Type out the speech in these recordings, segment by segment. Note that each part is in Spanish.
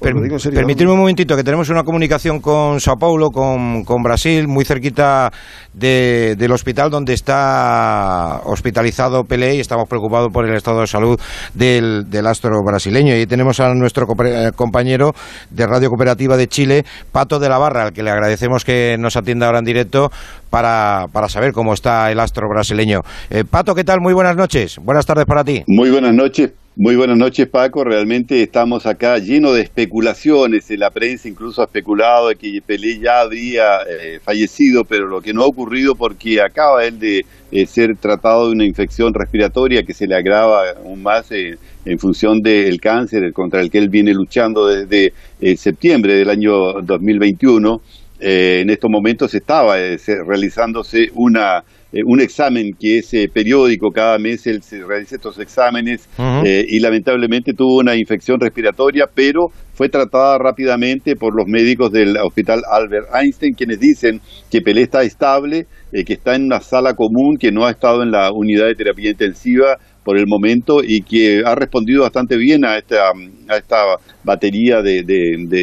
Permitirme un momentito, que tenemos una comunicación con Sao Paulo, con, Brasil, muy cerquita del hospital donde está hospitalizado Pelé y estamos preocupados por el estado de salud del, astro brasileño. Y tenemos a nuestro eh, compañero de Radio Cooperativa de Chile, Pato de la Barra, al que le agradecemos que nos atienda ahora en directo para, saber cómo está el astro brasileño. Eh, Pato, ¿qué tal? Muy buenas noches. Buenas tardes para ti. Muy buenas noches. Muy buenas noches, Paco. Realmente estamos acá llenos de especulaciones. La prensa incluso ha especulado de que Pelé ya había eh, fallecido, pero lo que no ha ocurrido porque acaba él de eh, ser tratado de una infección respiratoria que se le agrava aún más eh, en función del cáncer contra el que él viene luchando desde septiembre del año 2021. en estos momentos estaba realizándose una eh, un examen que es eh, periódico, cada mes él se realiza estos exámenes eh, y lamentablemente tuvo una infección respiratoria, pero fue tratada rápidamente por los médicos del Hospital Albert Einstein, quienes dicen que Pelé está estable, que está en una sala común, que no ha estado en la unidad de terapia intensiva por el momento y que ha respondido bastante bien a esta, a esta batería de,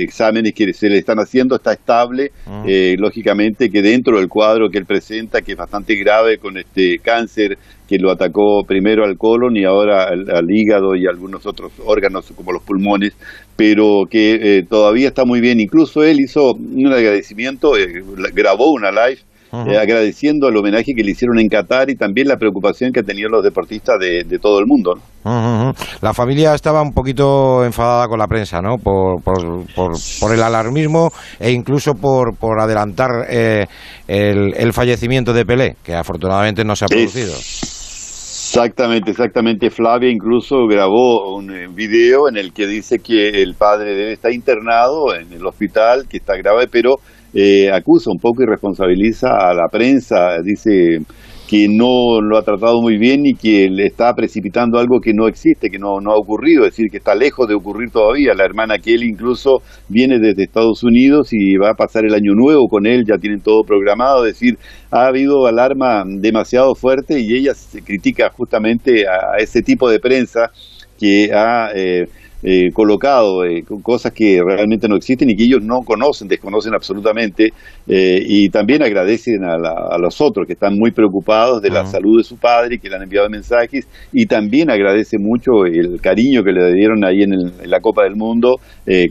exámenes que se le están haciendo, está estable, ah. eh, lógicamente que dentro del cuadro que él presenta, que es bastante grave con este cáncer que lo atacó primero al colon y ahora al, hígado y algunos otros órganos como los pulmones, pero que eh, todavía está muy bien. Incluso él hizo un agradecimiento, eh, grabó una live eh, agradeciendo el homenaje que le hicieron en Qatar y también la preocupación que tenían los deportistas de, todo el mundo. La familia estaba un poquito enfadada con la prensa, ¿no? Por, por, el alarmismo e incluso por, por adelantar eh, el, fallecimiento de Pelé, que afortunadamente no se ha producido. Exactamente, exactamente. Flavia incluso grabó un eh, video en el que dice que el padre debe estar internado en el hospital, que está grave, pero eh, acusa un poco y responsabiliza a la prensa, dice que no lo ha tratado muy bien y que le está precipitando algo que no existe, que no, no ha ocurrido, es decir, que está lejos de ocurrir todavía. La hermana Kelly incluso viene desde Estados Unidos y va a pasar el año nuevo con él, ya tienen todo programado, es decir, ha habido alarma demasiado fuerte y ella se critica justamente a, ese tipo de prensa que ha... Eh, eh, colocado eh, cosas que realmente no existen y que ellos no conocen, desconocen absolutamente, eh, y también agradecen a, los otros que están muy preocupados de la salud de su padre y que le han enviado mensajes, y también agradece mucho el cariño que le dieron ahí en, la Copa del Mundo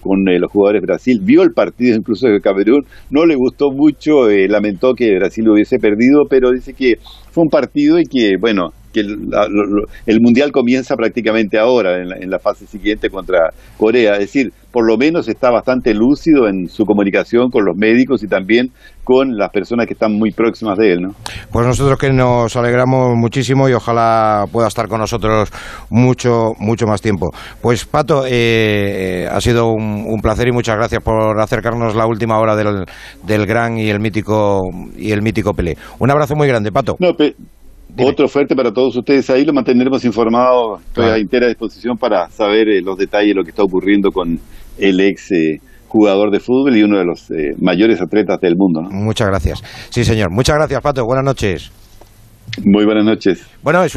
con los jugadores de Brasil. Vio el partido incluso de Camerún, no le gustó mucho, lamentó que Brasil lo hubiese perdido, pero dice que fue un partido y que, bueno, que el, Mundial comienza prácticamente ahora, en la, fase siguiente contra Corea. Es decir, por lo menos está bastante lúcido en su comunicación con los médicos y también con las personas que están muy próximas de él. ¿no? Pues nosotros que nos alegramos muchísimo y ojalá pueda estar con nosotros mucho, mucho más tiempo. Pues Pato, eh, ha sido un, placer y muchas gracias por acercarnos la última hora del, del gran y el mítico y el mítico Pelé. Un abrazo muy grande, Pato. Otro fuerte para todos ustedes ahí, lo mantendremos informado. Estoy a entera disposición para saber eh, los detalles de lo que está ocurriendo con el ex eh, jugador de fútbol y uno de los eh, mayores atletas del mundo. Muchas gracias. Sí, señor. Muchas gracias, Pato. Buenas noches. Muy buenas noches. Bueno, es